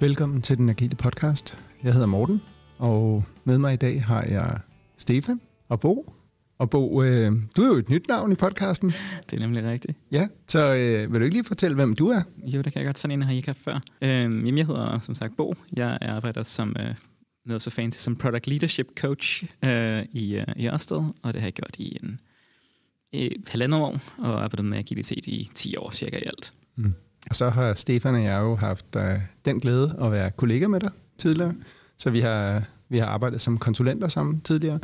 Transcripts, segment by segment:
Velkommen til den Agile Podcast. Jeg hedder Morten, og med mig i dag har jeg Stefan og Bo. Og Bo, øh, du er jo et nyt navn i podcasten. Det er nemlig rigtigt. Ja, så øh, vil du ikke lige fortælle, hvem du er? Jo, det kan jeg godt. Sådan en har I ikke haft før. Jamen, jeg hedder som sagt Bo. Jeg arbejder som øh, noget så fancy som Product Leadership Coach øh, i, øh, i Ørsted, og det har jeg gjort i en i halvandet år, og arbejdet med agilitet i 10 år cirka i alt. Mm. Og så har Stefan og jeg jo haft øh, den glæde at være kollega med dig tidligere. Så vi har, vi har arbejdet som konsulenter sammen tidligere,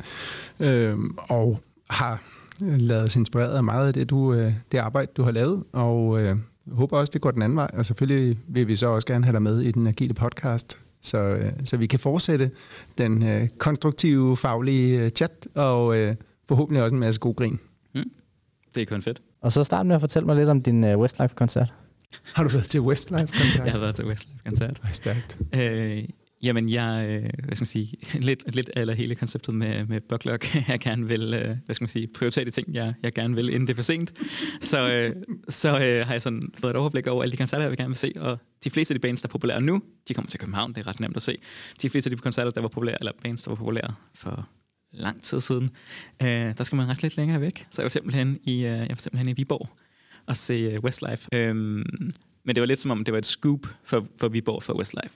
øh, og har lavet os inspireret af meget af det, du, øh, det arbejde, du har lavet, og øh, håber også, det går den anden vej. Og selvfølgelig vil vi så også gerne have dig med i den agile podcast, så, øh, så vi kan fortsætte den øh, konstruktive, faglige øh, chat, og øh, forhåbentlig også en masse god grin. Mm. Det er kun fedt. Og så start med at fortælle mig lidt om din uh, Westlife-koncert. Har du været til Westlife-koncert? Jeg har været til Westlife-koncert. Det stærkt. Øh, jamen, jeg, øh, hvad skal man sige, lidt, lidt eller hele konceptet med, med Bucklock, jeg gerne vil, øh, hvad skal man sige, prioritere de ting, jeg, jeg gerne vil, inden det er for sent. Så, øh, så øh, har jeg sådan fået et overblik over alle de koncerter, jeg vil gerne vil se, og de fleste af de bands, der er populære nu, de kommer til København, det er ret nemt at se. De fleste af de koncerter, der var populære, eller bands, der var populære for lang tid siden, øh, der skal man ret lidt længere væk. Så jeg var simpelthen i, øh, jeg var simpelthen i Viborg og se øh, Westlife. Øhm, men det var lidt som om, det var et scoop for, for Viborg for Westlife.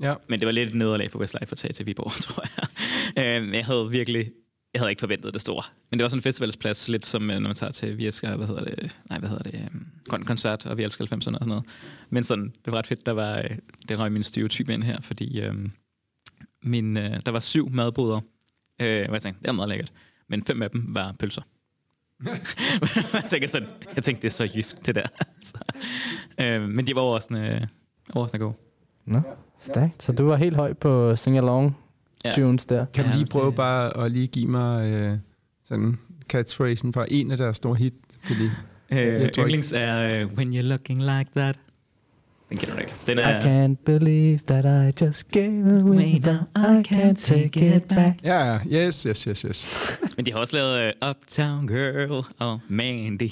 Ja. Men det var lidt et nederlag for Westlife at tage til Viborg, tror jeg. Øhm, jeg havde virkelig jeg havde ikke forventet det store. Men det var sådan en festivalsplads, lidt som øh, når man tager til Vi elsker, hvad hedder det, nej, hvad hedder det, um, Grøn Koncert, og Vi elsker 90'erne og sådan noget. Men sådan, det var ret fedt, der var, øh, det røg min stereotyp ind her, fordi um, min, uh, der var syv madboder, uh, hvor jeg tænkte, det er meget lækkert, men fem af dem var pølser. Jeg, tænker sådan, jeg tænkte, det er så jysk, det der. så, uh, men de var overraskende, uh, overraskende gode. Nå, stærkt. Så du var helt høj på sing-along Ja. tunes der. Kan du lige prøve bare at lige give mig øh, sådan catchphrasen fra en af deres store hit? Fordi, Uh, Jeg tror yndlings er uh, When You're Looking Like That. Den kender du Den I er, can't believe that I just gave away now. I can't take it back. ja, ja, yes, yes, yes, yes. men de har også lavet uh, Uptown Girl og Mandy.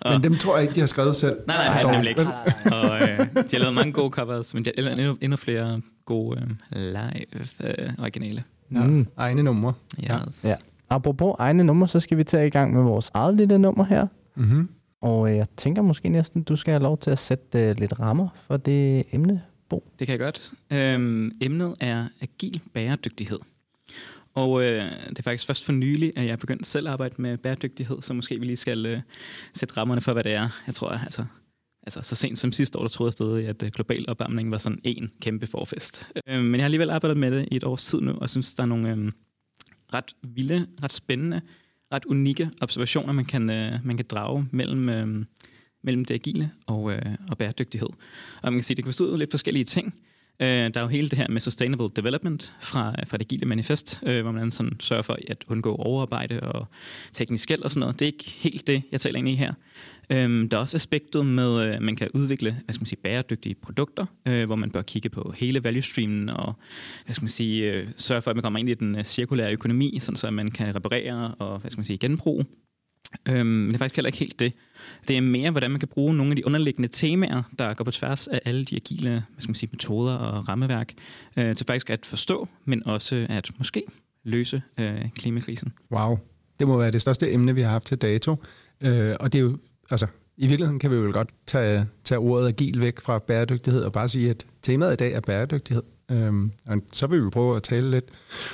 og, Men dem tror jeg ikke, de har skrevet selv. nej, nej, nej, nemlig ikke. Og uh, de har lavet mange gode covers, men de har endnu, endnu flere gode uh, live uh, originale. Ja, Mm. egne numre. Yes. Ja. Apropos egne numre, så skal vi til i gang med vores eget lille nummer her. Mm-hmm. Og øh, jeg tænker måske næsten, du skal have lov til at sætte øh, lidt rammer for det emne, Bo. Det kan jeg godt. Øhm, emnet er agil bæredygtighed. Og øh, det er faktisk først for nylig, at jeg er begyndt selv at arbejde med bæredygtighed, så måske vi lige skal øh, sætte rammerne for, hvad det er. Jeg tror, altså, altså så sent som sidste år, der troede jeg stadig, at øh, global opvarmning var sådan en kæmpe forfest. Øh, men jeg har alligevel arbejdet med det i et års tid nu, og synes, der er nogle øh, ret vilde, ret spændende, ret unikke observationer, man kan, øh, man kan drage mellem, øh, mellem det agile og, øh, og bæredygtighed. Og man kan sige, det kan bestå lidt forskellige ting. Øh, der er jo hele det her med sustainable development fra, fra det agile manifest, øh, hvor man sådan sørger for at undgå overarbejde og teknisk gæld og sådan noget. Det er ikke helt det, jeg taler ind i her. Øhm, der er også aspektet med, at øh, man kan udvikle hvad skal man sige, bæredygtige produkter, øh, hvor man bør kigge på hele value streamen og hvad skal man sige, øh, sørge for, at man kommer ind i den øh, cirkulære økonomi, sådan så man kan reparere og hvad skal man sige, genbruge. Øhm, men det er faktisk heller ikke helt det. Det er mere, hvordan man kan bruge nogle af de underliggende temaer, der går på tværs af alle de agile hvad skal man sige, metoder og rammeværk, øh, til faktisk at forstå, men også at måske løse øh, klimakrisen. Wow. Det må være det største emne, vi har haft til dato. Øh, og det er jo, altså, i virkeligheden kan vi jo godt tage, tage ordet agil væk fra bæredygtighed og bare sige, at temaet i dag er bæredygtighed. Øhm, og så vil vi prøve at tale lidt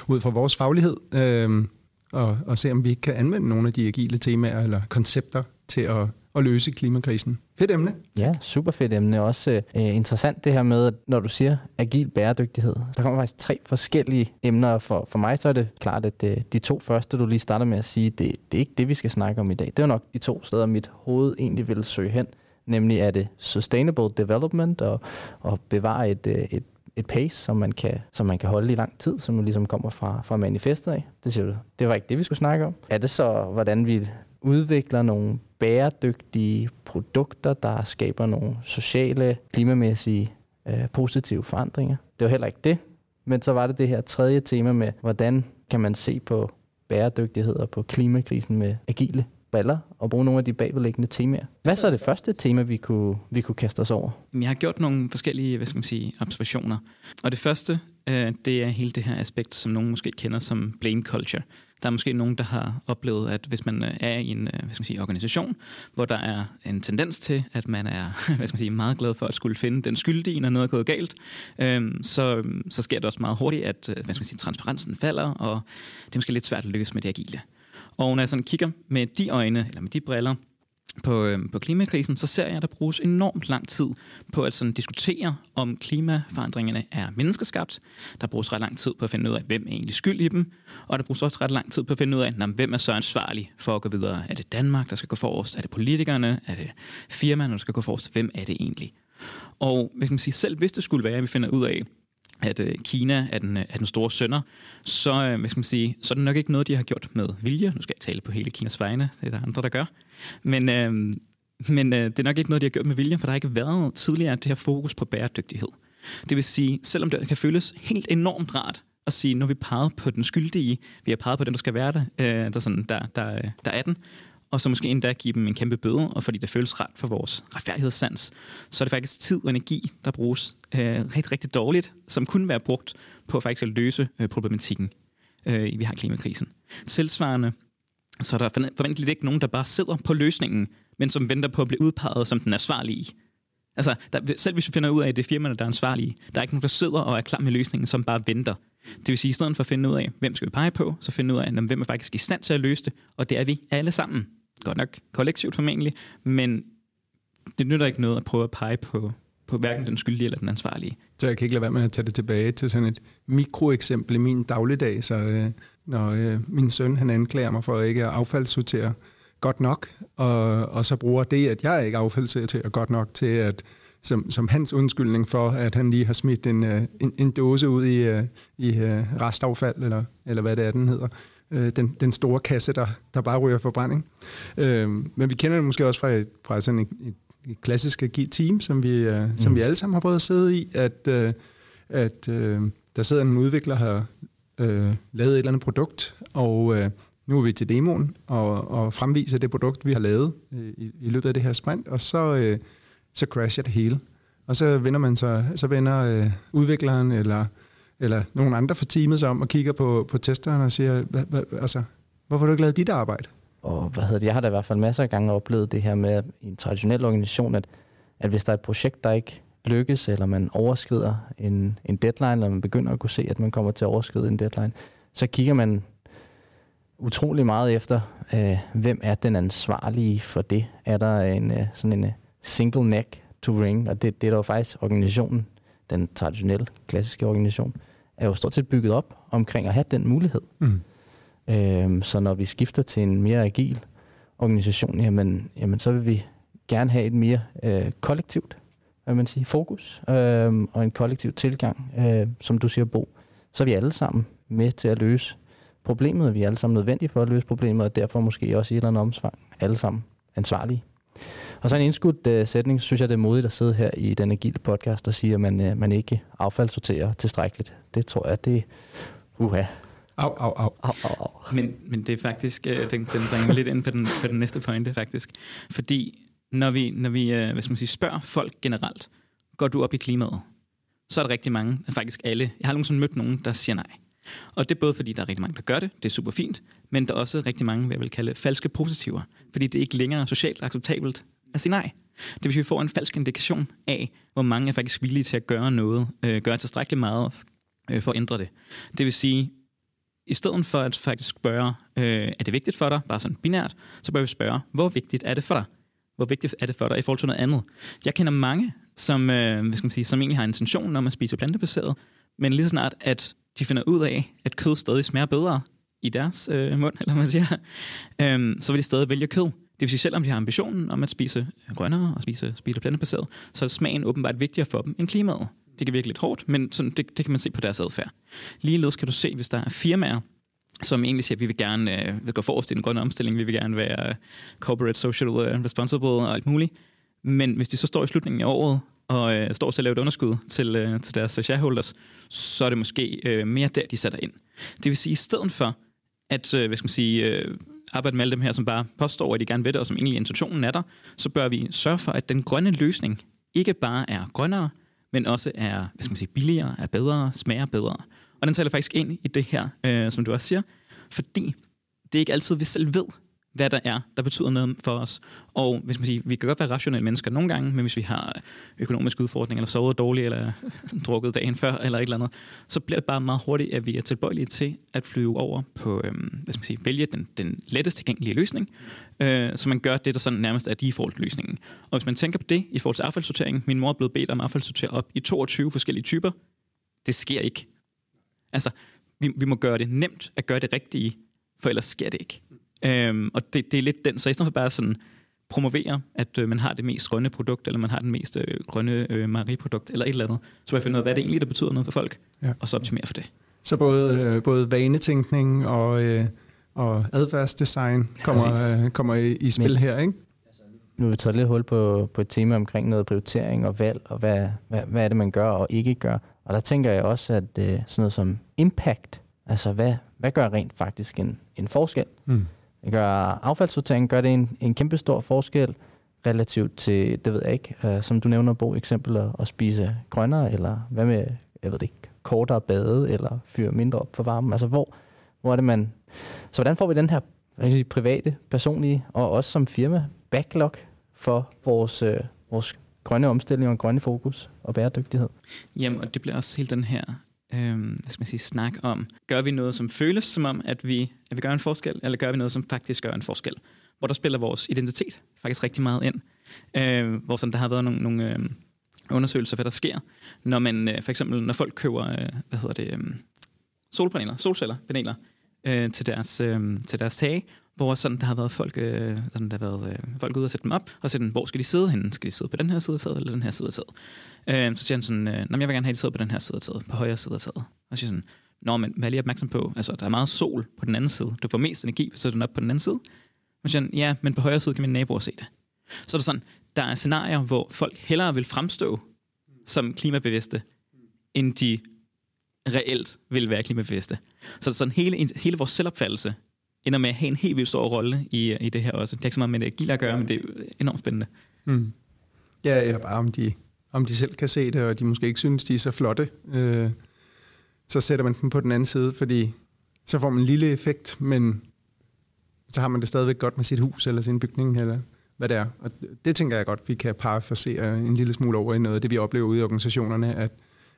ud fra vores faglighed, øhm, og, og se om vi ikke kan anvende nogle af de agile temaer eller koncepter til at, at løse klimakrisen. Fedt emne. Ja, super fedt emne. Også øh, interessant det her med, at når du siger agil bæredygtighed, der kommer faktisk tre forskellige emner. For, for mig så er det klart, at det, de to første, du lige starter med at sige, det, det er ikke det, vi skal snakke om i dag. Det er nok de to steder, mit hoved egentlig vil søge hen. Nemlig er det sustainable development og, og bevare et, øh, et, et pace, som man, kan, som man kan holde i lang tid, som nu ligesom kommer fra, fra manifestet af. Det siger du. Det var ikke det, vi skulle snakke om. Er det så, hvordan vi udvikler nogle bæredygtige produkter, der skaber nogle sociale, klimamæssige, øh, positive forandringer. Det var heller ikke det, men så var det det her tredje tema med, hvordan kan man se på bæredygtighed og på klimakrisen med agile briller og bruge nogle af de bagvedliggende temaer. Hvad så er det første tema, vi kunne, vi kunne kaste os over? Jeg har gjort nogle forskellige hvad skal man sige, observationer. Og det første, øh, det er hele det her aspekt, som nogen måske kender som blame culture. Der er måske nogen, der har oplevet, at hvis man øh, er i en øh, hvad skal man sige, organisation, hvor der er en tendens til, at man er hvad skal man sige, meget glad for at skulle finde den skyldige, når noget er gået galt, øhm, så, så sker det også meget hurtigt, at øh, hvad skal man sige, transparensen falder, og det er måske lidt svært at lykkes med det agile. Og når jeg sådan kigger med de øjne, eller med de briller, på, øh, på klimakrisen, så ser jeg, at der bruges enormt lang tid på at sådan diskutere, om klimaforandringerne er menneskeskabt. Der bruges ret lang tid på at finde ud af, hvem er egentlig skyld i dem. Og der bruges også ret lang tid på at finde ud af, hvem er så ansvarlig for at gå videre. Er det Danmark, der skal gå forrest? Er det politikerne? Er det firmaerne, der skal gå forrest? Hvem er det egentlig? Og hvis man sige, selv hvis det skulle være, at vi finder ud af, at øh, Kina er den, øh, er den store sønder, så, øh, hvad skal man sige, så er det nok ikke noget, de har gjort med vilje. Nu skal jeg tale på hele Kinas vegne, det er der andre, der gør. Men, øh, men øh, det er nok ikke noget, de har gjort med vilje, for der har ikke været tidligere det her fokus på bæredygtighed. Det vil sige, selvom det kan føles helt enormt rart at sige, når vi peger på den skyldige, vi har peget på den, der skal være der, øh, der, sådan, der, der, øh, der er den, og så måske endda give dem en kæmpe bøde, og fordi det føles ret for vores retfærdighedssans, så er det faktisk tid og energi, der bruges øh, rigtig, rigtig dårligt, som kunne være brugt på faktisk at løse øh, problematikken, øh, vi har klimakrisen. Tilsvarende, så er der forventeligt ikke nogen, der bare sidder på løsningen, men som venter på at blive udpeget som den ansvarlige. Altså, der, selv hvis vi finder ud af, at det er firmaerne, der er ansvarlige, der er ikke nogen, der sidder og er klar med løsningen, som bare venter. Det vil sige, at i stedet for at finde ud af, hvem skal vi pege på, så finde ud af, hvem er faktisk i stand til at løse det, og det er vi alle sammen. Godt nok kollektivt formentlig, men det nytter ikke noget at prøve at pege på, på hverken den skyldige eller den ansvarlige. Så jeg kan ikke lade være med at tage det tilbage til sådan et mikroeksempel i min dagligdag. Så øh, når øh, min søn han anklager mig for at ikke at affaldssortere godt nok, og, og så bruger det, at jeg ikke affaldssorterer godt nok til at som, som hans undskyldning for, at han lige har smidt en, øh, en, en dåse ud i, øh, i øh, restaffald, eller, eller hvad det er, den hedder. Den, den store kasse, der, der bare ryger forbrænding. Men vi kender det måske også fra, fra sådan et, et klassisk agil team, som vi, mm. som vi alle sammen har prøvet at sidde i, at, at der sidder en udvikler, har øh, lavet et eller andet produkt, og øh, nu er vi til demoen og, og fremviser det produkt, vi har lavet øh, i, i løbet af det her sprint, og så, øh, så crasher det hele. Og så vender man så, så vender øh, udvikleren eller, eller nogen andre fra teamet sig om og kigger på, på testeren og siger, hva, hva, altså, hvorfor har du ikke lavet dit arbejde? Og hvad hedder det, jeg har da i hvert fald masser af gange oplevet det her med i en traditionel organisation, at, at hvis der er et projekt, der ikke lykkes, eller man overskrider en, en deadline, eller man begynder at kunne se, at man kommer til at overskride en deadline, så kigger man utrolig meget efter, øh, hvem er den ansvarlige for det? Er der en øh, sådan en øh, single neck to ring, og det, det er der jo faktisk organisationen, den traditionelle, klassiske organisation, er jo stort set bygget op omkring at have den mulighed. Mm. Øh, så når vi skifter til en mere agil organisation, jamen, jamen så vil vi gerne have et mere øh, kollektivt hvad man sige, fokus øh, og en kollektiv tilgang, øh, som du siger, Bo. Så er vi alle sammen med til at løse problemet, og vi er alle sammen nødvendige for at løse problemet, og derfor måske også i et eller andet omfang alle sammen ansvarlige. Og så en indskudt øh, sætning, synes jeg, det er modigt at sidde her i den agile podcast og sige, at man, øh, man ikke affaldssorterer tilstrækkeligt. Det tror jeg, det er uha. Au, au, au. au, au, au. Men, men det er faktisk, uh, den, den bringer lidt ind på den, på den næste pointe faktisk. Fordi når vi, når vi hvad skal man sige, spørger folk generelt, går du op i klimaet? Så er der rigtig mange, faktisk alle. Jeg har nogensinde mødt nogen, der siger nej. Og det er både fordi, der er rigtig mange, der gør det, det er super fint, men der er også rigtig mange, hvad jeg vil kalde falske positiver, fordi det er ikke længere socialt acceptabelt at sige nej. Det vil sige, at vi får en falsk indikation af, hvor mange er faktisk villige til at gøre noget, øh, gøre tilstrækkeligt meget øh, for at ændre det. Det vil sige, i stedet for at faktisk spørge, øh, er det vigtigt for dig, bare sådan binært, så bør vi spørge, hvor vigtigt er det for dig? Hvor vigtigt er det for dig i forhold til noget andet? Jeg kender mange, som, øh, hvad skal man sige, som egentlig har intention om at spise plantebaseret, men lige så snart, at de finder ud af, at kød stadig smager bedre i deres øh, mund, eller man siger, øh, så vil de stadig vælge kød. Det vil sige, selvom de har ambitionen om at spise grønnere og spise, spise plantebaseret, så er smagen åbenbart vigtigere for dem end klimaet. Det kan virke lidt hårdt, men sådan, det, det kan man se på deres adfærd. Ligeledes kan du se, hvis der er firmaer, som egentlig siger, at vi vil gerne øh, vil gå forrest i den grønne omstilling, vi vil gerne være øh, corporate social øh, responsible og alt muligt. Men hvis de så står i slutningen af året og øh, står til at lave et underskud til, øh, til deres øh, shareholders, så er det måske øh, mere der, de sætter ind. Det vil sige, i stedet for, at øh, hvad skal man sige, øh, arbejde med alle dem her, som bare påstår, at de gerne vil det, og som egentlig intentionen er der, så bør vi sørge for, at den grønne løsning ikke bare er grønnere, men også er hvad skal man sige, billigere, er bedre, smager bedre. Og den taler faktisk ind i det her, øh, som du også siger, fordi det er ikke altid, vi selv ved, hvad der er, der betyder noget for os. Og hvis man siger, vi kan godt være rationelle mennesker nogle gange, men hvis vi har økonomiske udfordringer, eller sovet dårligt, eller drukket dagen før, eller et eller andet, så bliver det bare meget hurtigt, at vi er tilbøjelige til at flyve over på, øhm, hvad skal man sige, vælge den, den lettest tilgængelige løsning, øh, så man gør det, der sådan nærmest er default-løsningen. Og hvis man tænker på det i forhold til affaldssortering, min mor er blevet bedt om at affaldssortere op i 22 forskellige typer, det sker ikke. Altså, vi, vi må gøre det nemt at gøre det rigtige, for ellers sker det ikke. Øhm, og det, det er lidt den, så i stedet for bare sådan promovere, at øh, man har det mest grønne produkt, eller man har den mest øh, grønne øh, mejeriprodukt, eller et eller andet, så må jeg finde ud af, hvad det egentlig, der betyder noget for folk, ja. og så optimere for det. Så både, øh, både vanetænkning og, øh, og adfærdsdesign kommer, øh, kommer i, i spil Men, her, ikke? Nu har vi taget lidt hul på, på et tema omkring noget prioritering og valg, og hvad, hvad, hvad er det, man gør og ikke gør. Og der tænker jeg også, at øh, sådan noget som impact, altså hvad, hvad gør rent faktisk en, en forskel? Mm. Gør affaldssortering, gør det en, en kæmpe stor forskel relativt til, det ved jeg ikke, øh, som du nævner, Bo, eksempel at, at spise grønnere, eller hvad med, jeg ved det ikke, kortere bade, eller fyre mindre op for varmen? Altså, hvor, hvor er det, man... Så hvordan får vi den her sige, private, personlige, og også som firma, backlog for vores, øh, vores grønne omstilling og grønne fokus og bæredygtighed? Jamen, og det bliver også helt den her øh, hvad skal man sige, snak om, gør vi noget, som føles som om, at vi, at vi gør en forskel, eller gør vi noget, som faktisk gør en forskel? Hvor der spiller vores identitet faktisk rigtig meget ind. Øh, hvor sådan, der har været nogle, nogle øh, undersøgelser, hvad der sker, når man øh, for eksempel, når folk køber, øh, hvad hedder det, øh, solpaneler, solceller, paneler, øh, til, deres, øh, til deres tage, hvor sådan, der har været folk, øh, sådan, der har været, øh, folk ude og sætte dem op, og sætte dem, hvor skal de sidde henne? Skal de sidde på den her side af sædet, eller den her side af sædet? Øh, så siger han sådan, øh, jeg vil gerne have, at de sidder på den her side af sædet, på højre side af sædet. Og så siger sådan, Nå, men vær lige opmærksom på, altså der er meget sol på den anden side. Du får mest energi, hvis du den op på den anden side. Og siger han, ja, men på højre side kan min naboer se det. Så er der sådan, der er scenarier, hvor folk hellere vil fremstå som klimabevidste, end de reelt vil være klimabevidste. Så sådan hele, hele vores selvopfattelse ender med at have en helt vildt stor rolle i, i det her også. Det er ikke så meget med det at gøre, men det er enormt spændende. Mm. Ja, eller bare om de, om de selv kan se det, og de måske ikke synes, de er så flotte. Øh, så sætter man dem på den anden side, fordi så får man en lille effekt, men så har man det stadigvæk godt med sit hus eller sin bygning, eller hvad det er. Og det tænker jeg godt, vi kan parafrasere en lille smule over i noget af det, vi oplever ude i organisationerne, at,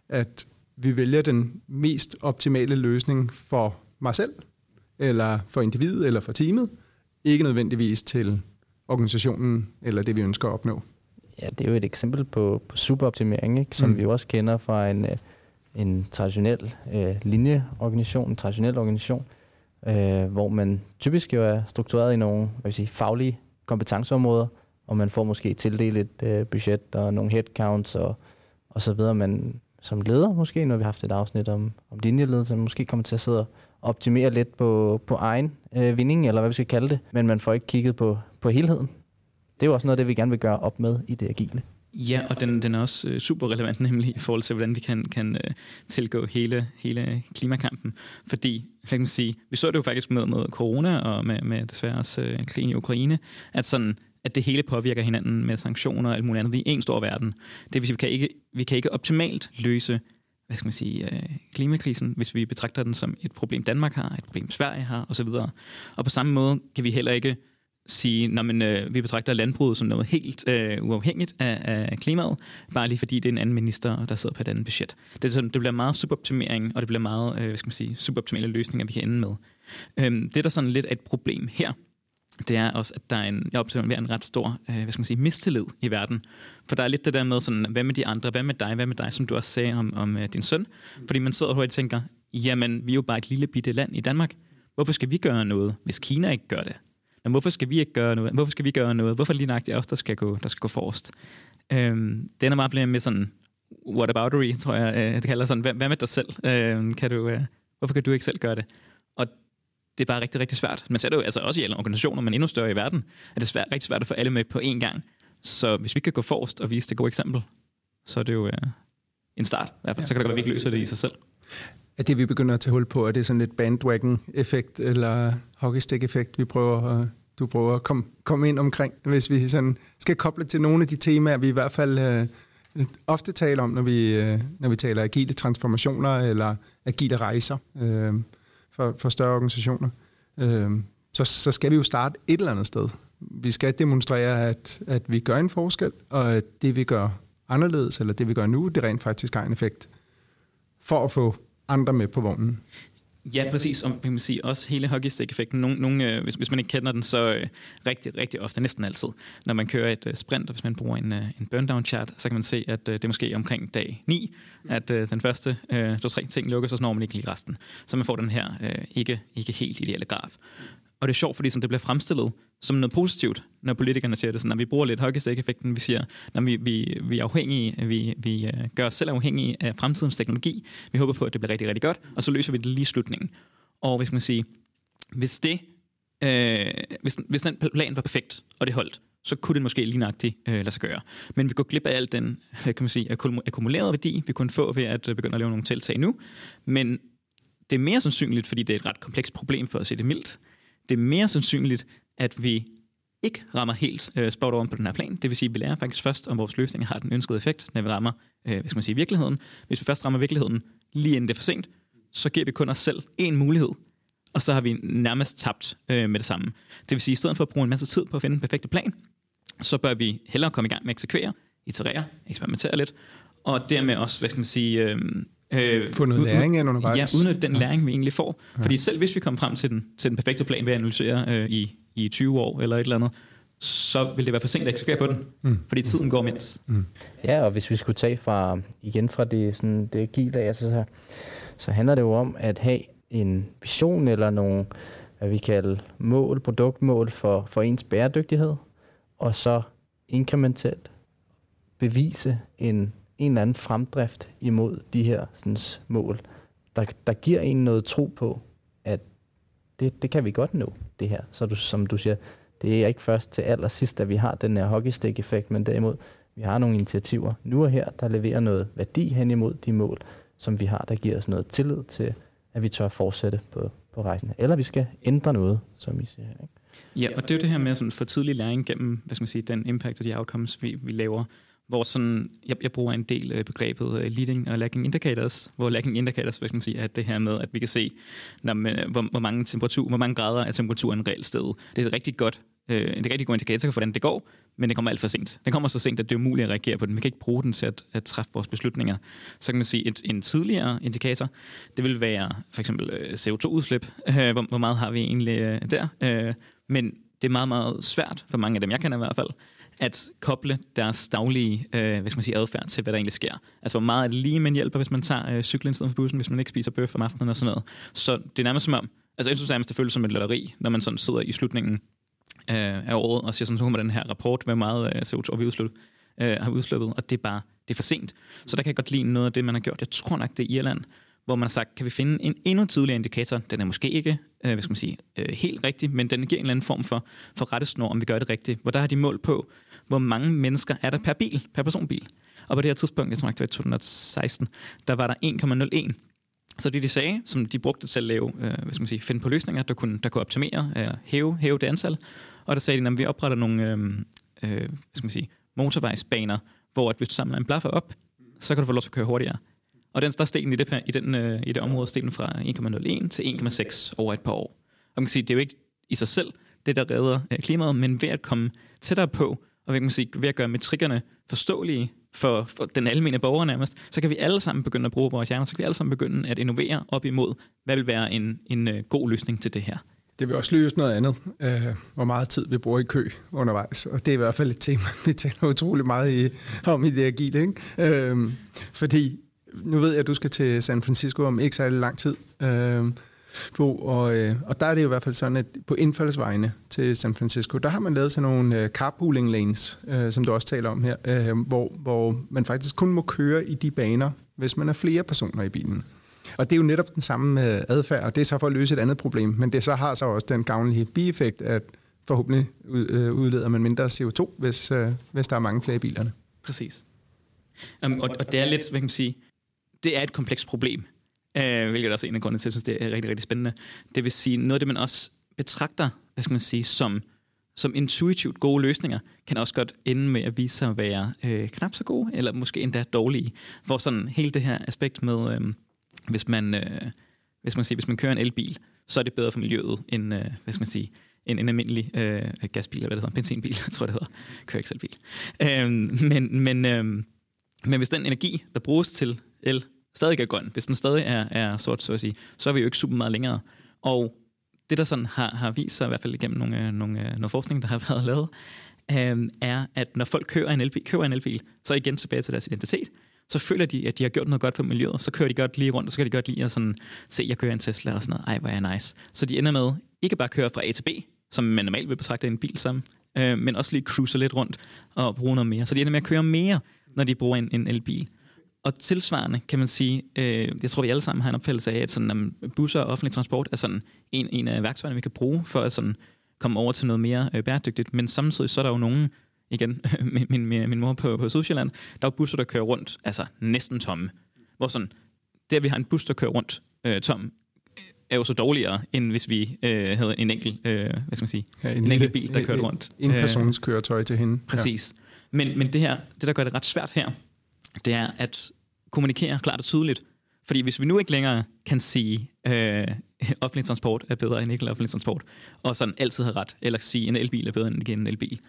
at vi vælger den mest optimale løsning for mig selv, eller for individet, eller for teamet, ikke nødvendigvis til organisationen, eller det vi ønsker at opnå. Ja, det er jo et eksempel på, på superoptimering, ikke? som mm. vi også kender fra en, øh, en traditionel øh, linjeorganisation, en traditionel organisation, øh, hvor man typisk jo er struktureret i nogle hvad vil sige, faglige kompetenceområder, og man får måske tildelt et øh, budget og nogle headcounts og, og så videre. Men som leder måske, når vi har haft et afsnit om, om linjeledelse, måske kommer til at sidde og optimere lidt på, på egen øh, vinding, eller hvad vi skal kalde det, men man får ikke kigget på, på helheden. Det er jo også noget af det, vi gerne vil gøre op med i det agile. Ja, og den, den er også øh, super relevant nemlig i forhold til, hvordan vi kan, kan øh, tilgå hele, hele klimakampen. Fordi, kan man sige, vi så det jo faktisk med, med corona og med, med desværre også øh, krigen i Ukraine, at sådan at det hele påvirker hinanden med sanktioner og alt muligt andet. Vi er en stor verden. Det vil sige, vi kan ikke, vi kan ikke optimalt løse hvad skal man sige, øh, klimakrisen, hvis vi betragter den som et problem Danmark har, et problem Sverige har osv. Og på samme måde kan vi heller ikke sige, når man, øh, vi betragter landbruget som noget helt øh, uafhængigt af, af klimaet, bare lige fordi det er en anden minister, der sidder på et andet budget. Det, er sådan, det bliver meget suboptimering, og det bliver meget, øh, hvad skal man sige, suboptimale løsninger, vi kan ende med. Øhm, det, der sådan lidt er et problem her, det er også, at der er en, jeg observerer en ret stor, øh, hvad skal man sige, mistillid i verden. For der er lidt det der med sådan, hvad med de andre, hvad med dig, hvad med dig, som du også sagde om, om øh, din søn. Fordi man sidder og tænker, jamen, vi er jo bare et lille bitte land i Danmark. Hvorfor skal vi gøre noget, hvis Kina ikke gør det? Jamen, hvorfor skal vi ikke gøre noget? Hvorfor skal vi gøre noget? Hvorfor lige nøjagtigt os, der skal gå, der skal gå forrest? Øhm, den er meget blevet med sådan, what aboutery, tror jeg, øh, det kalder sådan, hvad, hvad med dig selv? Øh, kan du, øh, hvorfor kan du ikke selv gøre det? Det er bare rigtig, rigtig svært. Man ser det jo altså også i alle organisationer, men endnu større i verden, at det er svært, rigtig svært at få alle med på én gang. Så hvis vi kan gå forrest og vise det gode eksempel, så er det jo øh, en start. I hvert fald, ja. så kan det godt være, at vi ikke løser det i sig selv. er det, vi begynder at tage hul på? Er det sådan lidt bandwagon-effekt eller hockeystick-effekt, vi prøver at, du prøver at komme, komme ind omkring, hvis vi sådan skal koble til nogle af de temaer, vi i hvert fald øh, ofte taler om, når vi, øh, når vi taler agile transformationer eller agile rejser øh, for, for større organisationer. Øh, så, så skal vi jo starte et eller andet sted. Vi skal demonstrere, at, at vi gør en forskel, og at det, vi gør anderledes, eller det, vi gør nu, det rent faktisk har en effekt for at få andre med på vognen. Ja, præcis. Og man kan sige også hele hockeystick-effekten. Nogle, nogle, øh, hvis, hvis man ikke kender den, så øh, rigtig, rigtig ofte, næsten altid, når man kører et øh, sprint, og hvis man bruger en, øh, en burn-down chart, så kan man se, at øh, det er måske omkring dag 9, at øh, den første øh, to-tre ting lukkes, og så når man ikke lige resten. Så man får den her øh, ikke, ikke helt ideelle graf. Og det er sjovt, fordi som det bliver fremstillet som noget positivt, når politikerne siger det sådan, når vi bruger lidt hockeystick-effekten, vi siger, når vi, vi, vi er afhængige, vi, vi øh, gør os selv afhængige af fremtidens teknologi, vi håber på, at det bliver rigtig, rigtig godt, og så løser vi det lige i slutningen. Og hvis man siger, hvis det, øh, hvis, hvis den plan var perfekt, og det holdt, så kunne det måske lige nøjagtigt øh, lade sig gøre. Men vi går glip af al den hvad kan man sige, akkumulerede værdi, vi kunne få ved at øh, begynde at lave nogle tiltag nu. Men det er mere sandsynligt, fordi det er et ret komplekst problem for at se det mildt, det er mere sandsynligt, at vi ikke rammer helt øh, spot on på den her plan. Det vil sige, at vi lærer faktisk først, om vores løsning har den ønskede effekt, når vi rammer øh, hvad skal man sige, virkeligheden. Hvis vi først rammer virkeligheden lige inden det er for sent, så giver vi kun os selv en mulighed, og så har vi nærmest tabt øh, med det samme. Det vil sige, at i stedet for at bruge en masse tid på at finde den perfekte plan, så bør vi hellere komme i gang med at eksekvere, iterere, eksperimentere lidt, og dermed også, hvad skal man sige, øh, Øh, Få noget læring ind undervejs. Ja, uden den læring, vi egentlig får. Ja. Fordi selv hvis vi kommer frem til den, til den perfekte plan ved at analysere øh, i, i 20 år eller et eller andet, så vil det være for sent at eksekvere på den, mm. fordi tiden går mindst. Mm. Ja, og hvis vi skulle tage fra, igen fra det, sådan, det agile af, så, så handler det jo om at have en vision eller nogle, hvad vi kalder mål, produktmål for, for ens bæredygtighed, og så inkrementelt bevise en en eller anden fremdrift imod de her sådan, mål, der, der giver en noget tro på, at det, det kan vi godt nå, det her. Så du, som du siger, det er ikke først til allersidst, at vi har den her hockeystick-effekt, men derimod, vi har nogle initiativer nu og her, der leverer noget værdi hen imod de mål, som vi har, der giver os noget tillid til, at vi tør fortsætte på, på rejsen. Eller vi skal ændre noget, som I siger her. Ikke? Ja, og det er jo det her med sådan for tidlig læring gennem hvad skal man sige, den impact og de outcomes, vi, vi laver hvor sådan, jeg, jeg bruger en del øh, begrebet øh, leading og lagging indicators, hvor lagging indicators, hvad skal man sige, er det her med, at vi kan se, når, man, øh, hvor, hvor, mange temperatur, hvor mange grader er temperaturen reelt sted. Det er et rigtig godt øh, en rigtig god indikator for, hvordan det går, men det kommer alt for sent. Det kommer så sent, at det er umuligt at reagere på den. Vi kan ikke bruge den til at, at træffe vores beslutninger. Så kan man sige, at en tidligere indikator, det vil være for eksempel øh, CO2-udslip. Øh, hvor, hvor meget har vi egentlig øh, der? Øh, men det er meget, meget svært, for mange af dem, jeg kender i hvert fald, at koble deres daglige øh, hvad skal man sige, adfærd til, hvad der egentlig sker. Altså, hvor meget er det lige, man hjælper, hvis man tager øh, cyklen i stedet for bussen, hvis man ikke spiser bøf om aftenen og sådan noget. Så det er nærmest som om, altså jeg synes nærmest, det føles som et lotteri, når man sådan sidder i slutningen øh, af året og siger sådan, så kommer den her rapport, hvor meget øh, CO2 vi udslut, øh, har udsluppet, og det er bare, det er for sent. Så der kan jeg godt lide noget af det, man har gjort. Jeg tror nok, det er Irland, hvor man har sagt, kan vi finde en endnu tidligere indikator? Den er måske ikke øh, hvad skal man sige, øh, helt rigtig, men den giver en eller anden form for, for rettesnor, om vi gør det rigtigt. Hvor der har de mål på, hvor mange mennesker er der per bil, per personbil. Og på det her tidspunkt, jeg tror det var 2016, der var der 1,01. Så det, de sagde, som de brugte til at lave, øh, hvad skal man sige, finde på løsninger, der kunne, der kunne optimere, øh, hæve, hæve det antal. Og der sagde de, at vi opretter nogle øh, øh, hvad skal man sige, motorvejsbaner, hvor at hvis du samler en blaffer op, så kan du få lov til at køre hurtigere. Og den, der steg den i det, i, den, øh, i det område steg den fra 1,01 til 1,6 over et par år. Og man kan sige, det er jo ikke i sig selv det, der redder øh, klimaet, men ved at komme tættere på, og ved, man sige, ved at gøre metrikkerne forståelige for, for den almindelige borger nærmest, så kan vi alle sammen begynde at bruge vores hjerner, så kan vi alle sammen begynde at innovere op imod, hvad vil være en, en uh, god løsning til det her. Det vil også løse noget andet, øh, hvor meget tid vi bruger i kø undervejs, og det er i hvert fald et tema, vi taler utrolig meget i, om i det agile. Ikke? Øh, fordi nu ved jeg, at du skal til San Francisco om ikke særlig lang tid. Øh, på, og, øh, og der er det jo i hvert fald sådan, at på indfaldsvejene til San Francisco, der har man lavet sådan nogle øh, carpooling lanes, øh, som du også taler om her, øh, hvor, hvor man faktisk kun må køre i de baner, hvis man er flere personer i bilen. Og det er jo netop den samme øh, adfærd, og det er så for at løse et andet problem, men det så har så også den gavnlige bieffekt, at forhåbentlig øh, udleder man mindre CO2, hvis, øh, hvis der er mange flere i bilerne. Præcis. Um, og, og det er lidt, hvad kan man sige, det er et komplekst problem øh, hvilket er også en af grundene til, at jeg synes, det er rigtig, rigtig spændende. Det vil sige, noget af det, man også betragter, hvad skal man sige, som, som intuitivt gode løsninger, kan også godt ende med at vise sig at være øh, knap så gode, eller måske endda dårlige. Hvor sådan hele det her aspekt med, øh, hvis man, øh, hvis man, siger, hvis man kører en elbil, så er det bedre for miljøet end, øh, hvad skal man sige, en, en almindelig øh, gasbil, eller hvad det hedder, benzinbil, tror jeg det hedder, kører ikke selv bil. Øh, men, men, øh, men hvis den energi, der bruges til el, stadig er grøn, hvis den stadig er, er sort, så at sige, så er vi jo ikke super meget længere. Og det, der sådan har, har vist sig, i hvert fald igennem nogle, øh, nogle, øh, noget forskning, der har været lavet, øh, er, at når folk kører en elbil, kører en elbil, så igen tilbage til deres identitet, så føler de, at de har gjort noget godt for miljøet. Så kører de godt lige rundt, og så kan de godt lide at sådan, se, jeg kører en Tesla og sådan noget. Ej, hvor er jeg nice. Så de ender med ikke bare at køre fra A til B, som man normalt vil betragte en bil som, øh, men også lige cruise lidt rundt og bruge noget mere. Så de ender med at køre mere, når de bruger en, en elbil. Og tilsvarende kan man sige, øh, jeg tror vi alle sammen har en opfattelse af, at sådan, um, busser og offentlig transport er sådan en, en af værktøjerne, vi kan bruge for at sådan, komme over til noget mere øh, bæredygtigt. Men samtidig så er der jo nogen, igen, min, min, min mor på, på Sydsjælland, der er busser, der kører rundt, altså næsten tomme. Hvor sådan, det at vi har en bus, der kører rundt øh, tom, er jo så dårligere, end hvis vi øh, havde en enkelt, øh, hvad skal man sige, ja, en, en enkelt bil, der kørte rundt. En persons køretøj til hende. Præcis. Ja. Men, men det her, det der gør det ret svært her, det er at kommunikere klart og tydeligt. Fordi hvis vi nu ikke længere kan sige, øh, offentlig transport er bedre end ikke offentlig transport, og sådan altid har ret, eller sige, en elbil er bedre end en elbil,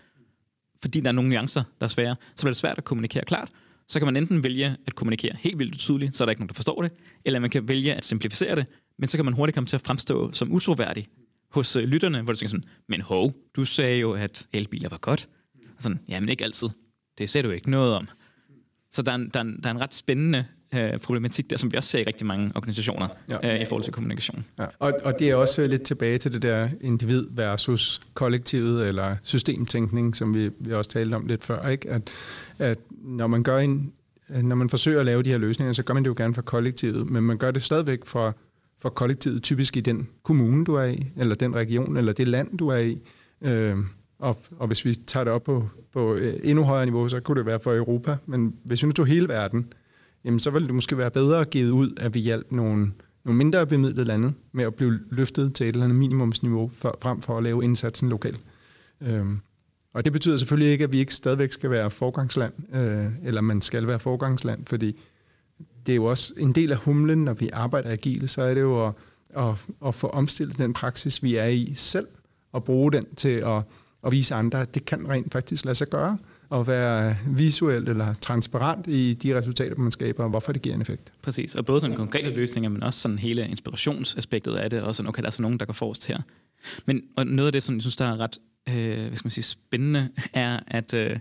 fordi der er nogle nuancer, der er svære, så bliver det svært at kommunikere klart. Så kan man enten vælge at kommunikere helt vildt tydeligt, så er der ikke nogen, der forstår det, eller man kan vælge at simplificere det, men så kan man hurtigt komme til at fremstå som utroværdig hos øh, lytterne, hvor du tænker sådan, men hov, du sagde jo, at elbiler var godt. Og sådan, jamen ikke altid. Det ser du ikke noget om. Så der er en, der er en, der er en ret spændende øh, problematik der, som vi også ser i rigtig mange organisationer ja. øh, i forhold til kommunikation. Ja. Og, og det er også lidt tilbage til det der individ versus kollektivet eller systemtænkning, som vi, vi også talte om lidt før, ikke? At, at når man gør en, når man forsøger at lave de her løsninger, så gør man det jo gerne for kollektivet, men man gør det stadigvæk for, for kollektivet, typisk i den kommune, du er i, eller den region, eller det land, du er i. Øh, og, og hvis vi tager det op på, på øh, endnu højere niveau, så kunne det være for Europa. Men hvis vi nu tog hele verden, jamen så ville det måske være bedre at give ud, at vi hjalp nogle, nogle mindre bemidlede lande med at blive løftet til et eller andet minimumsniveau, for, frem for at lave indsatsen lokalt. Øhm, og det betyder selvfølgelig ikke, at vi ikke stadigvæk skal være forgangsland, øh, eller man skal være forgangsland, fordi det er jo også en del af humlen, når vi arbejder agile, så er det jo at, at, at få omstillet den praksis, vi er i selv, og bruge den til at, og vise andre, at det kan rent faktisk lade sig gøre og være visuelt eller transparent i de resultater, man skaber, og hvorfor det giver en effekt. Præcis, og både sådan konkrete løsninger, men også sådan hele inspirationsaspektet af det, og sådan, okay, der er så nogen, der går forrest her. Men og noget af det, som jeg synes, der er ret øh, hvad skal man sige, spændende, er, at øh,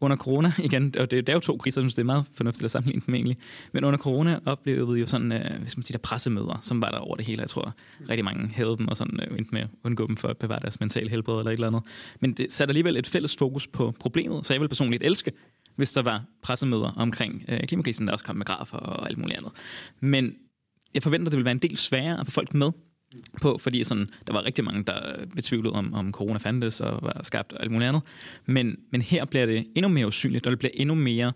under corona, igen, og det, det er jo to kriser, så det er meget fornuftigt at sammenligne dem egentlig, men under corona oplevede vi jo sådan, øh, hvis man siger, der pressemøder, som var der over det hele. Jeg tror, rigtig mange havde dem og sådan øh, endte med at undgå dem for at bevare deres mentale helbred eller et eller andet. Men det satte alligevel et fælles fokus på problemet, så jeg vil personligt elske, hvis der var pressemøder omkring øh, klimakrisen, der også kom med grafer og alt muligt andet. Men jeg forventer, det vil være en del sværere at få folk med på, fordi sådan, der var rigtig mange, der betvivlede om, om corona fandtes og var skabt og alt muligt andet. Men, men her bliver det endnu mere usynligt, og det bliver endnu mere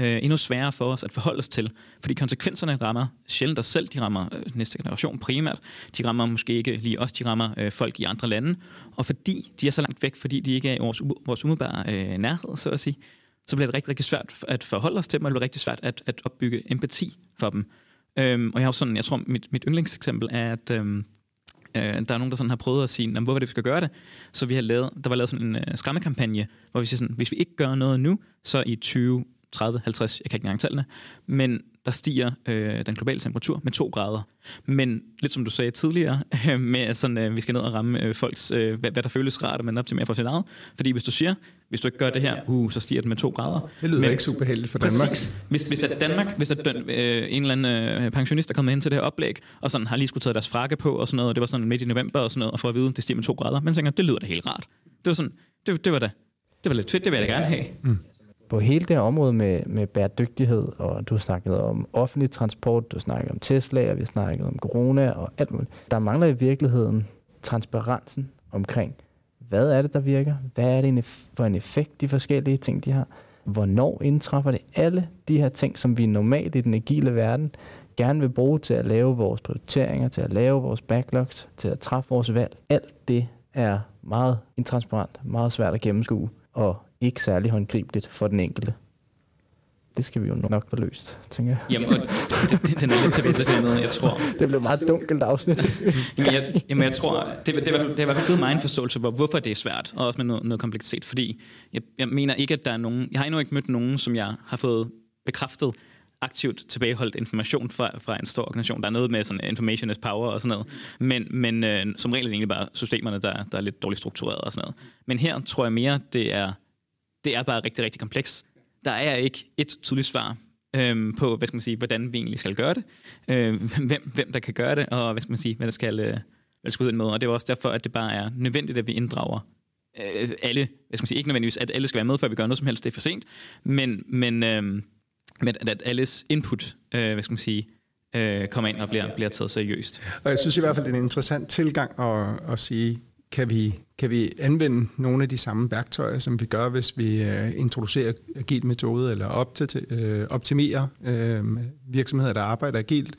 øh, endnu sværere for os at forholde os til. Fordi konsekvenserne rammer sjældent os selv, de rammer øh, næste generation primært. De rammer måske ikke lige os, de rammer øh, folk i andre lande. Og fordi de er så langt væk, fordi de ikke er i vores, vores umiddelbare øh, nærhed, så at sige, så bliver det rigtig, rigtig svært at forholde os til dem, og det bliver rigtig svært at, at opbygge empati for dem. Øhm, og jeg har sådan, jeg tror, mit, mit yndlingseksempel er, at øhm, øh, der er nogen, der sådan har prøvet at sige, hvorfor det, vi skal gøre det. Så vi har lavet, der var lavet sådan en øh, skræmmekampagne, hvor vi siger sådan, hvis vi ikke gør noget nu, så i 20, 30, 50, jeg kan ikke engang tallene, men der stiger øh, den globale temperatur med 2 grader. Men lidt som du sagde tidligere, øh, med at sådan, øh, vi skal ned og ramme øh, folks, øh, hvad, hvad der føles rart, men optimere for sit eget. Fordi hvis du siger, hvis du ikke gør det her, uh, så stiger det med 2 grader. Det lyder men, ikke super heldigt for Danmark. Præcis. Hvis, hvis at Danmark, hvis at øh, en eller anden øh, pensionist er kommet ind til det her oplæg, og sådan har lige skulle tage deres frakke på og sådan noget, og det var sådan midt i november og sådan noget, og for at vide, det stiger med 2 grader, men tænker, det lyder da helt rart. Det var sådan, det, det var da, det var lidt fedt, det vil jeg da gerne have. Mm på hele det her område med, med bæredygtighed, og du snakkede om offentlig transport, du snakkede om Tesla, og vi snakkede om corona og alt muligt. Der mangler i virkeligheden transparensen omkring, hvad er det, der virker? Hvad er det for en effekt, de forskellige ting, de har? Hvornår indtræffer det? Alle de her ting, som vi normalt i den agile verden gerne vil bruge til at lave vores prioriteringer, til at lave vores backlogs, til at træffe vores valg. Alt det er meget intransparent, meget svært at gennemskue, og ikke særlig håndgribeligt for den enkelte. Det skal vi jo nok få løst, tænker jeg. Jamen, og det, det, den er lidt til det med, jeg tror. Det blev meget dunkelt afsnit. jamen, jeg, jamen, jeg tror, det, det, det, det har i hvert fald givet mig en forståelse for, hvorfor det er svært, og også med noget, noget kompleksitet, fordi jeg, jeg mener ikke, at der er nogen, jeg har endnu ikke mødt nogen, som jeg har fået bekræftet, aktivt tilbageholdt information fra, fra en stor organisation. Der er noget med sådan information is power og sådan noget. Men, men øh, som regel er det egentlig bare systemerne, der, der er lidt dårligt struktureret og sådan noget. Men her tror jeg mere, det er, det er bare rigtig, rigtig kompleks. Der er ikke et tydeligt svar øhm, på, hvad skal man sige, hvordan vi egentlig skal gøre det, øh, hvem, hvem der kan gøre det, og hvad skal man sige, hvad der skal, øh, hvad der skal ud med. Og det er også derfor, at det bare er nødvendigt, at vi inddrager øh, alle, hvad skal man sige, ikke nødvendigvis, at alle skal være med, før vi gør noget som helst, det er for sent, men, men øh, men at alles input, øh, hvad skal man sige, øh, kommer ind og bliver, bliver taget seriøst. Og jeg synes i hvert fald, det er en interessant tilgang at, at sige, kan vi, kan vi anvende nogle af de samme værktøjer, som vi gør, hvis vi øh, introducerer agil metode, eller opti- øh, optimerer øh, virksomheder, der arbejder agilt,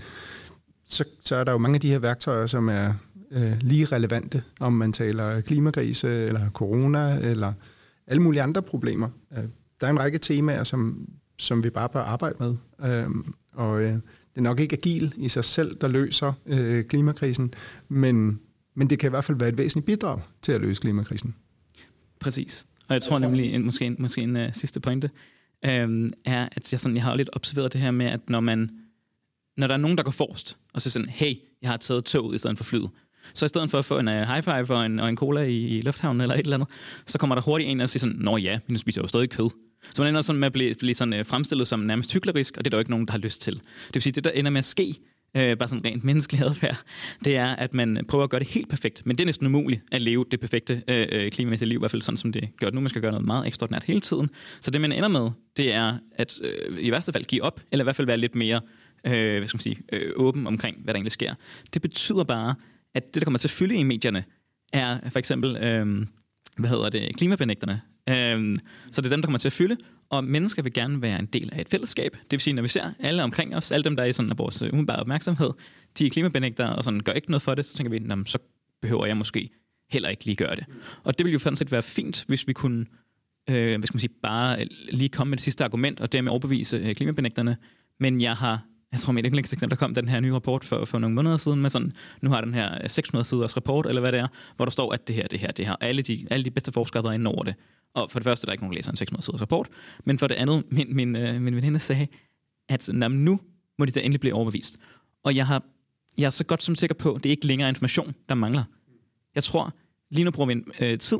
så, så er der jo mange af de her værktøjer, som er øh, lige relevante, om man taler klimakrise, eller corona, eller alle mulige andre problemer. Øh, der er en række temaer, som som vi bare bør arbejde med. Øh, og øh, det er nok ikke agil i sig selv, der løser øh, klimakrisen, men, men det kan i hvert fald være et væsentligt bidrag til at løse klimakrisen. Præcis. Og jeg tror nemlig, en, måske, en, måske en uh, sidste pointe, øh, er, at jeg, sådan, jeg har lidt observeret det her med, at når man når der er nogen, der går forrest, og så sådan, hey, jeg har taget tog i stedet for flyet, så i stedet for at få en uh, high five og en, og en cola i, i lufthavnen eller et eller andet, så kommer der hurtigt en og siger sådan, nå ja, men nu spiser jeg jo stadig kød. Så man ender sådan med at blive, blive sådan, uh, fremstillet som nærmest hyklerisk, og det er der jo ikke nogen, der har lyst til. Det vil sige, det der ender med at ske, øh, bare sådan rent menneskelig adfærd, det er, at man prøver at gøre det helt perfekt. Men det er næsten umuligt at leve det perfekte øh, øh klimamæssige liv, i hvert fald sådan som det gør nu. Man skal gøre noget meget ekstraordinært hele tiden. Så det man ender med, det er at øh, i værste fald give op, eller i hvert fald være lidt mere øh, hvad skal man sige, øh, åben omkring, hvad der egentlig sker. Det betyder bare, at det, der kommer til at fylde i medierne, er for eksempel, Øh, hvad hedder det, klimabenægterne, Øhm, så det er dem, der kommer til at fylde, og mennesker vil gerne være en del af et fællesskab. Det vil sige, når vi ser alle omkring os, alle dem, der er i sådan vores øh, umiddelbare opmærksomhed, de er klimabenægtere og sådan gør ikke noget for det, så tænker vi, så behøver jeg måske heller ikke lige gøre det. Og det ville jo sådan set være fint, hvis vi kunne øh, hvis man sige, bare lige komme med det sidste argument, og dermed overbevise øh, klimabenægterne. Men jeg har jeg tror, mit yndlingseksempel, der kom den her nye rapport for, for nogle måneder siden med sådan, nu har den her øh, 600 siders rapport, eller hvad det er, hvor der står, at det her, det her, det her, alle de, alle de bedste forskere er inde over det. Og for det første, der er ikke nogen, der læser en 600 siders rapport, men for det andet, min, min, øh, min veninde sagde, at nu må de da endelig blive overbevist. Og jeg, har, jeg er så godt som sikker på, at det er ikke længere information, der mangler. Jeg tror, lige nu bruger vi en øh, tid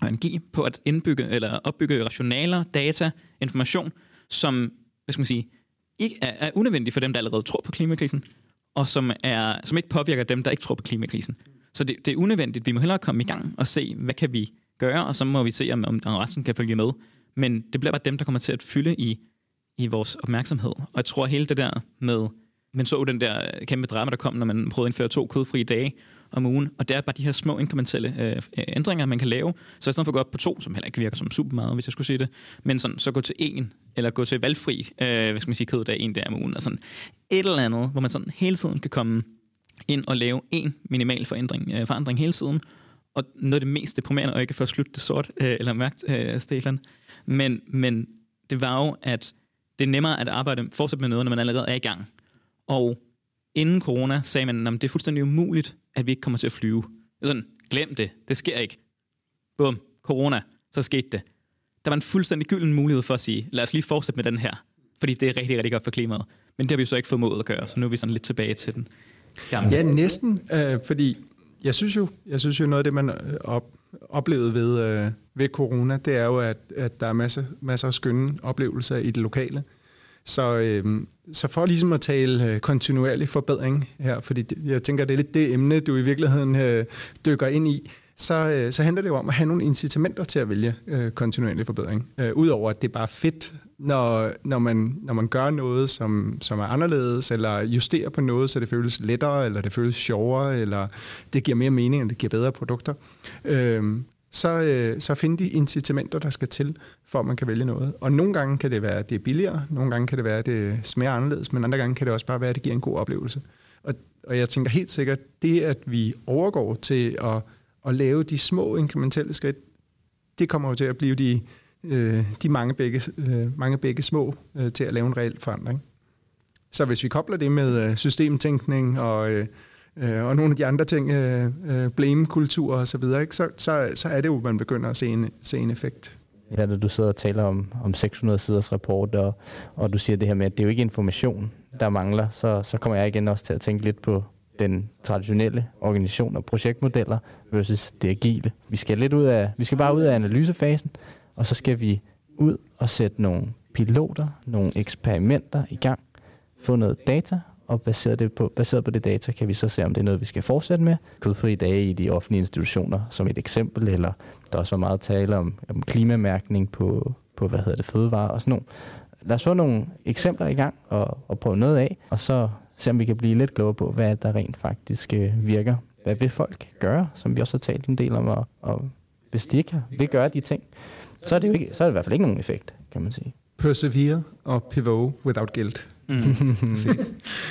og energi på at indbygge eller opbygge rationaler, data, information, som, hvad skal man sige, ikke er, er unødvendig for dem, der allerede tror på klimakrisen, og som, er, som ikke påvirker dem, der ikke tror på klimakrisen. Så det, det er unødvendigt. Vi må hellere komme i gang og se, hvad kan vi gøre, og så må vi se, om, om resten kan følge med. Men det bliver bare dem, der kommer til at fylde i, i vores opmærksomhed. Og jeg tror, hele det der med, man så den der øh, kæmpe drama, der kom, når man prøvede at indføre to kødfrie dage om ugen, og det er bare de her små inkrementelle øh, øh, ændringer, man kan lave. Så i stedet for at gå op på to, som heller ikke virker som super meget, hvis jeg skulle sige det, men sådan, så gå til en, eller gå til valgfri, øh, hvad skal man sige, køddag en dag om ugen, og sådan et eller andet, hvor man sådan hele tiden kan komme ind og lave en minimal forandring, øh, forandring hele tiden, og noget af det mest deprimerende, og ikke for at slutte det sort øh, eller mærkt, øh, Stefan, men, men det var jo, at det er nemmere at arbejde, fortsætte med noget, når man allerede er i gang. Og inden corona sagde man, at det er fuldstændig umuligt, at vi ikke kommer til at flyve. Det sådan, glem det, det sker ikke. Bum, corona, så skete det. Der var en fuldstændig gylden mulighed for at sige, lad os lige fortsætte med den her, fordi det er rigtig, rigtig godt for klimaet. Men det har vi jo så ikke formået at gøre, så nu er vi sådan lidt tilbage til den Jamen. Ja, næsten, øh, fordi jeg synes jo, jeg synes jo noget af det, man øh, op, oplevede ved, øh, ved corona, det er jo, at, at der er masse, masser af skønne oplevelser i det lokale. Så, øh, så for ligesom at tale øh, kontinuerlig forbedring her, fordi det, jeg tænker, det er lidt det emne, du i virkeligheden øh, dykker ind i, så, øh, så handler det jo om at have nogle incitamenter til at vælge øh, kontinuerlig forbedring. Øh, Udover at det er bare fedt, når, når, man, når man gør noget, som, som er anderledes, eller justerer på noget, så det føles lettere, eller det føles sjovere, eller det giver mere mening, eller det giver bedre produkter. Øh, så, øh, så finde de incitamenter, der skal til, for at man kan vælge noget. Og nogle gange kan det være, at det er billigere, nogle gange kan det være, at det smager anderledes, men andre gange kan det også bare være, at det giver en god oplevelse. Og, og jeg tænker helt sikkert, det at vi overgår til at, at lave de små inkrementelle skridt, det kommer jo til at blive de, øh, de mange, begge, øh, mange begge små øh, til at lave en reel forandring. Så hvis vi kobler det med øh, systemtænkning og, øh, øh, og nogle af de andre ting, øh, øh, blame-kultur og så videre, ikke, så, så, så er det jo, at man begynder at se en, se en effekt. Ja, når du sidder og taler om, om 600 siders rapport, og, og du siger det her med, at det er jo ikke information, der mangler, så, så kommer jeg igen også til at tænke lidt på den traditionelle organisation og projektmodeller versus det agile. Vi skal lidt ud af, vi skal bare ud af analysefasen, og så skal vi ud og sætte nogle piloter, nogle eksperimenter i gang, få noget data, og baseret, det på, baseret på det data kan vi så se, om det er noget, vi skal fortsætte med. Kødfri dage i de offentlige institutioner som et eksempel, eller der er også meget tale om, om klimamærkning på, på hvad hedder det, fødevarer og sådan noget. Lad os få nogle eksempler i gang og, og prøve noget af, og så se, om vi kan blive lidt klogere på, hvad der rent faktisk øh, virker. Hvad vil folk gøre, som vi også har talt en del om, og, og hvis de ikke vil gøre de ting, så er det jo ikke, så er det i hvert fald ikke nogen effekt, kan man sige. Persevere og pivot without guilt. Mm,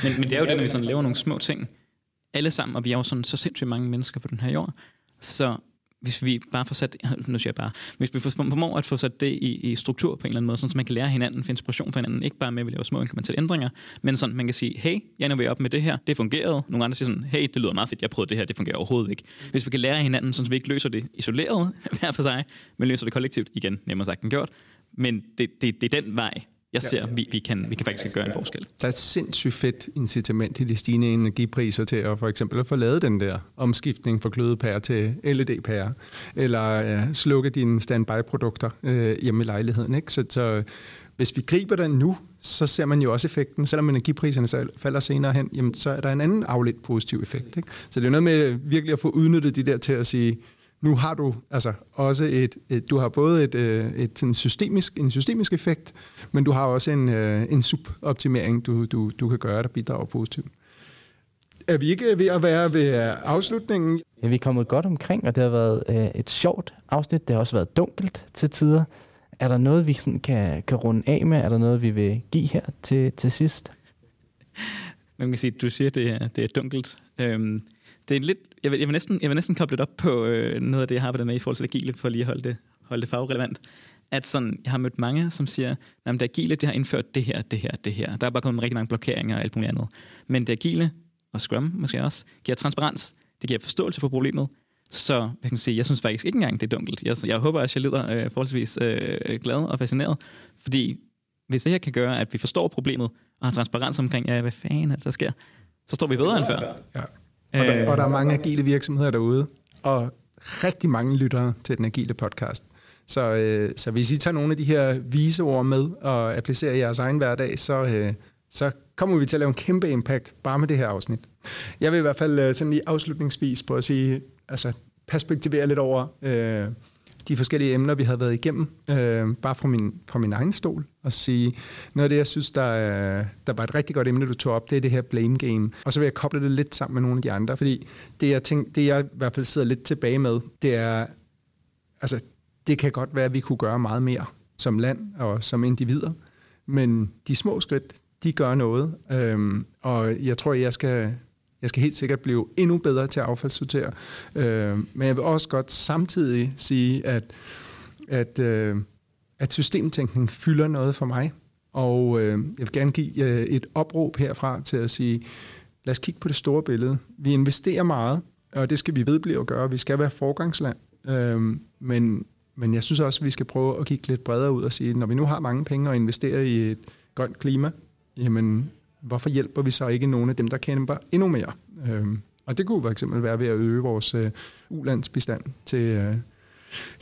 men, men det er jo det, når vi sådan laver nogle små ting, alle sammen, og vi er jo sådan så sindssygt mange mennesker på den her jord, så hvis vi bare får sat, nu siger jeg bare, hvis vi formår at få sat det i, i struktur på en eller anden måde, så man kan lære hinanden, få inspiration fra hinanden, ikke bare med at vi laver små inkrementelle ændringer, men sådan, man kan sige, hey, jeg er op med det her, det fungerede. Nogle andre siger sådan, hey, det lyder meget fedt, jeg prøvede det her, det fungerer overhovedet ikke. Hvis vi kan lære hinanden, så vi ikke løser det isoleret hver for sig, men løser det kollektivt, igen, nemmere sagt end gjort, men det, det, det er den vej, jeg ser, ja. vi, vi, kan, vi kan faktisk gøre en forskel. Der er et sindssygt fedt incitament i de stigende energipriser til at for eksempel at få lavet den der omskiftning fra glødepærer til LED-pærer, eller ja, slukke dine standby-produkter øh, hjemme i lejligheden. Ikke? Så, så hvis vi griber den nu, så ser man jo også effekten. Selvom energipriserne falder senere hen, jamen, så er der en anden afledt positiv effekt. Ikke? Så det er noget med virkelig at få udnyttet de der til at sige, nu har du altså også et, et du har både et, øh, et, et systemisk, en systemisk effekt, men du har også en, øh, en suboptimering, du, du, du kan gøre, der bidrager positivt. Er vi ikke ved at være ved afslutningen? Ja, vi er kommet godt omkring, og det har været øh, et sjovt afsnit. Det har også været dunkelt til tider. Er der noget, vi sådan kan, kan runde af med? Er der noget, vi vil give her til, til sidst? Man kan sige, du siger, at det er, det er dunkelt. Øhm, det er lidt, jeg vil, jeg vil, næsten, jeg vil næsten koble det op på øh, noget af det, jeg har arbejdet med i forhold til agile, for lige at holde det, holde det fagrelevant. At sådan, jeg har mødt mange, som siger, at det agile, det har indført det her, det her, det her. Der er bare kommet rigtig mange blokeringer og alt muligt andet. Men det agile, og Scrum måske også, giver transparens, det giver forståelse for problemet, så jeg kan sige, jeg synes faktisk ikke engang, det er dunkelt. Jeg, jeg håber, at jeg lyder øh, forholdsvis øh, glad og fascineret, fordi hvis det her kan gøre, at vi forstår problemet og har transparens omkring, ja, hvad fanden er det, der sker, så står vi bedre end før. Ja. Og der, og der er mange agile virksomheder derude, og rigtig mange lyttere til den agile podcast. Så, øh, så hvis I tager nogle af de her vise ord med og applicerer i jeres egen hverdag, så, øh, så kommer vi til at lave en kæmpe impact bare med det her afsnit. Jeg vil i hvert fald øh, sådan lige afslutningsvis på at sige, altså perspektivere lidt over øh, de forskellige emner, vi havde været igennem, øh, bare fra min, fra min egen stol, og sige, noget af det, jeg synes, der, øh, der var et rigtig godt emne, du tog op, det er det her blame game. Og så vil jeg koble det lidt sammen med nogle af de andre, fordi det, jeg, tænk, det, jeg i hvert fald sidder lidt tilbage med, det er, altså, det kan godt være, at vi kunne gøre meget mere som land og som individer, men de små skridt, de gør noget, øhm, og jeg tror, jeg skal jeg skal helt sikkert blive endnu bedre til at affaldssortere. Øh, men jeg vil også godt samtidig sige, at, at, øh, at systemtænkning fylder noget for mig. Og øh, jeg vil gerne give øh, et opråb herfra til at sige, lad os kigge på det store billede. Vi investerer meget, og det skal vi vedblive at gøre. Vi skal være forgangsland. Øh, men, men jeg synes også, at vi skal prøve at kigge lidt bredere ud og sige, når vi nu har mange penge og investere i et grønt klima, jamen hvorfor hjælper vi så ikke nogle af dem, der kæmper endnu mere? Øhm, og det kunne for eksempel være ved at øge vores øh, ulandsbestand til, øh,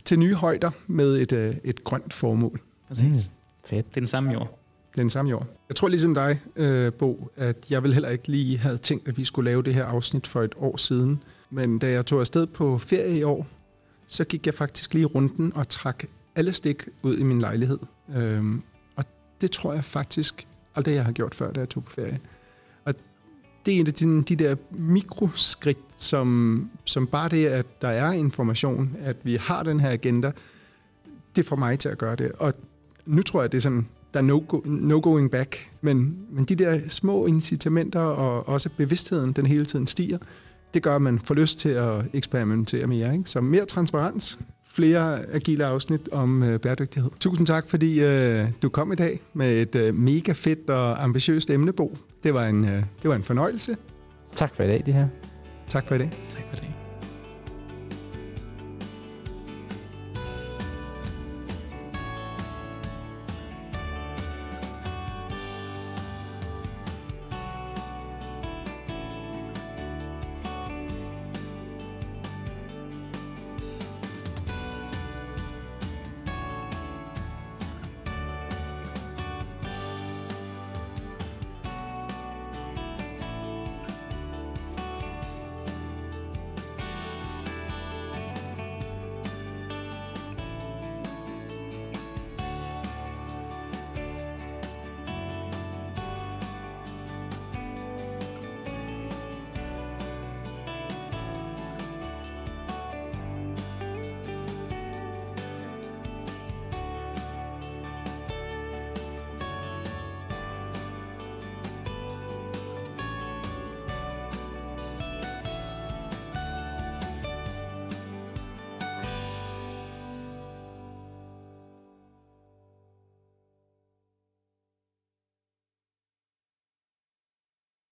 til nye højder med et, øh, et grønt formål. Præcis. Mm, fedt. Det er den samme jord. Det er den samme jord. Jeg tror ligesom dig, øh, Bo, at jeg vil heller ikke lige have tænkt, at vi skulle lave det her afsnit for et år siden. Men da jeg tog afsted på ferie i år, så gik jeg faktisk lige runden og trak alle stik ud i min lejlighed. Øhm, og det tror jeg faktisk aldrig, jeg har gjort før, da jeg tog på ferie. Og det er en af de, de der mikroskridt, som, som bare det, at der er information, at vi har den her agenda, det får mig til at gøre det. Og nu tror jeg, det er sådan, der er no, go, no going back. Men, men de der små incitamenter og også bevidstheden, den hele tiden stiger, det gør, at man får lyst til at eksperimentere mere. Ikke? Så mere transparens, flere agile afsnit om øh, bæredygtighed. Tusind tak, fordi øh, du kom i dag med et øh, mega fedt og ambitiøst emnebo. Det var en, øh, det var en fornøjelse. Tak for i dag, det her. Tak for i dag. Tak for det.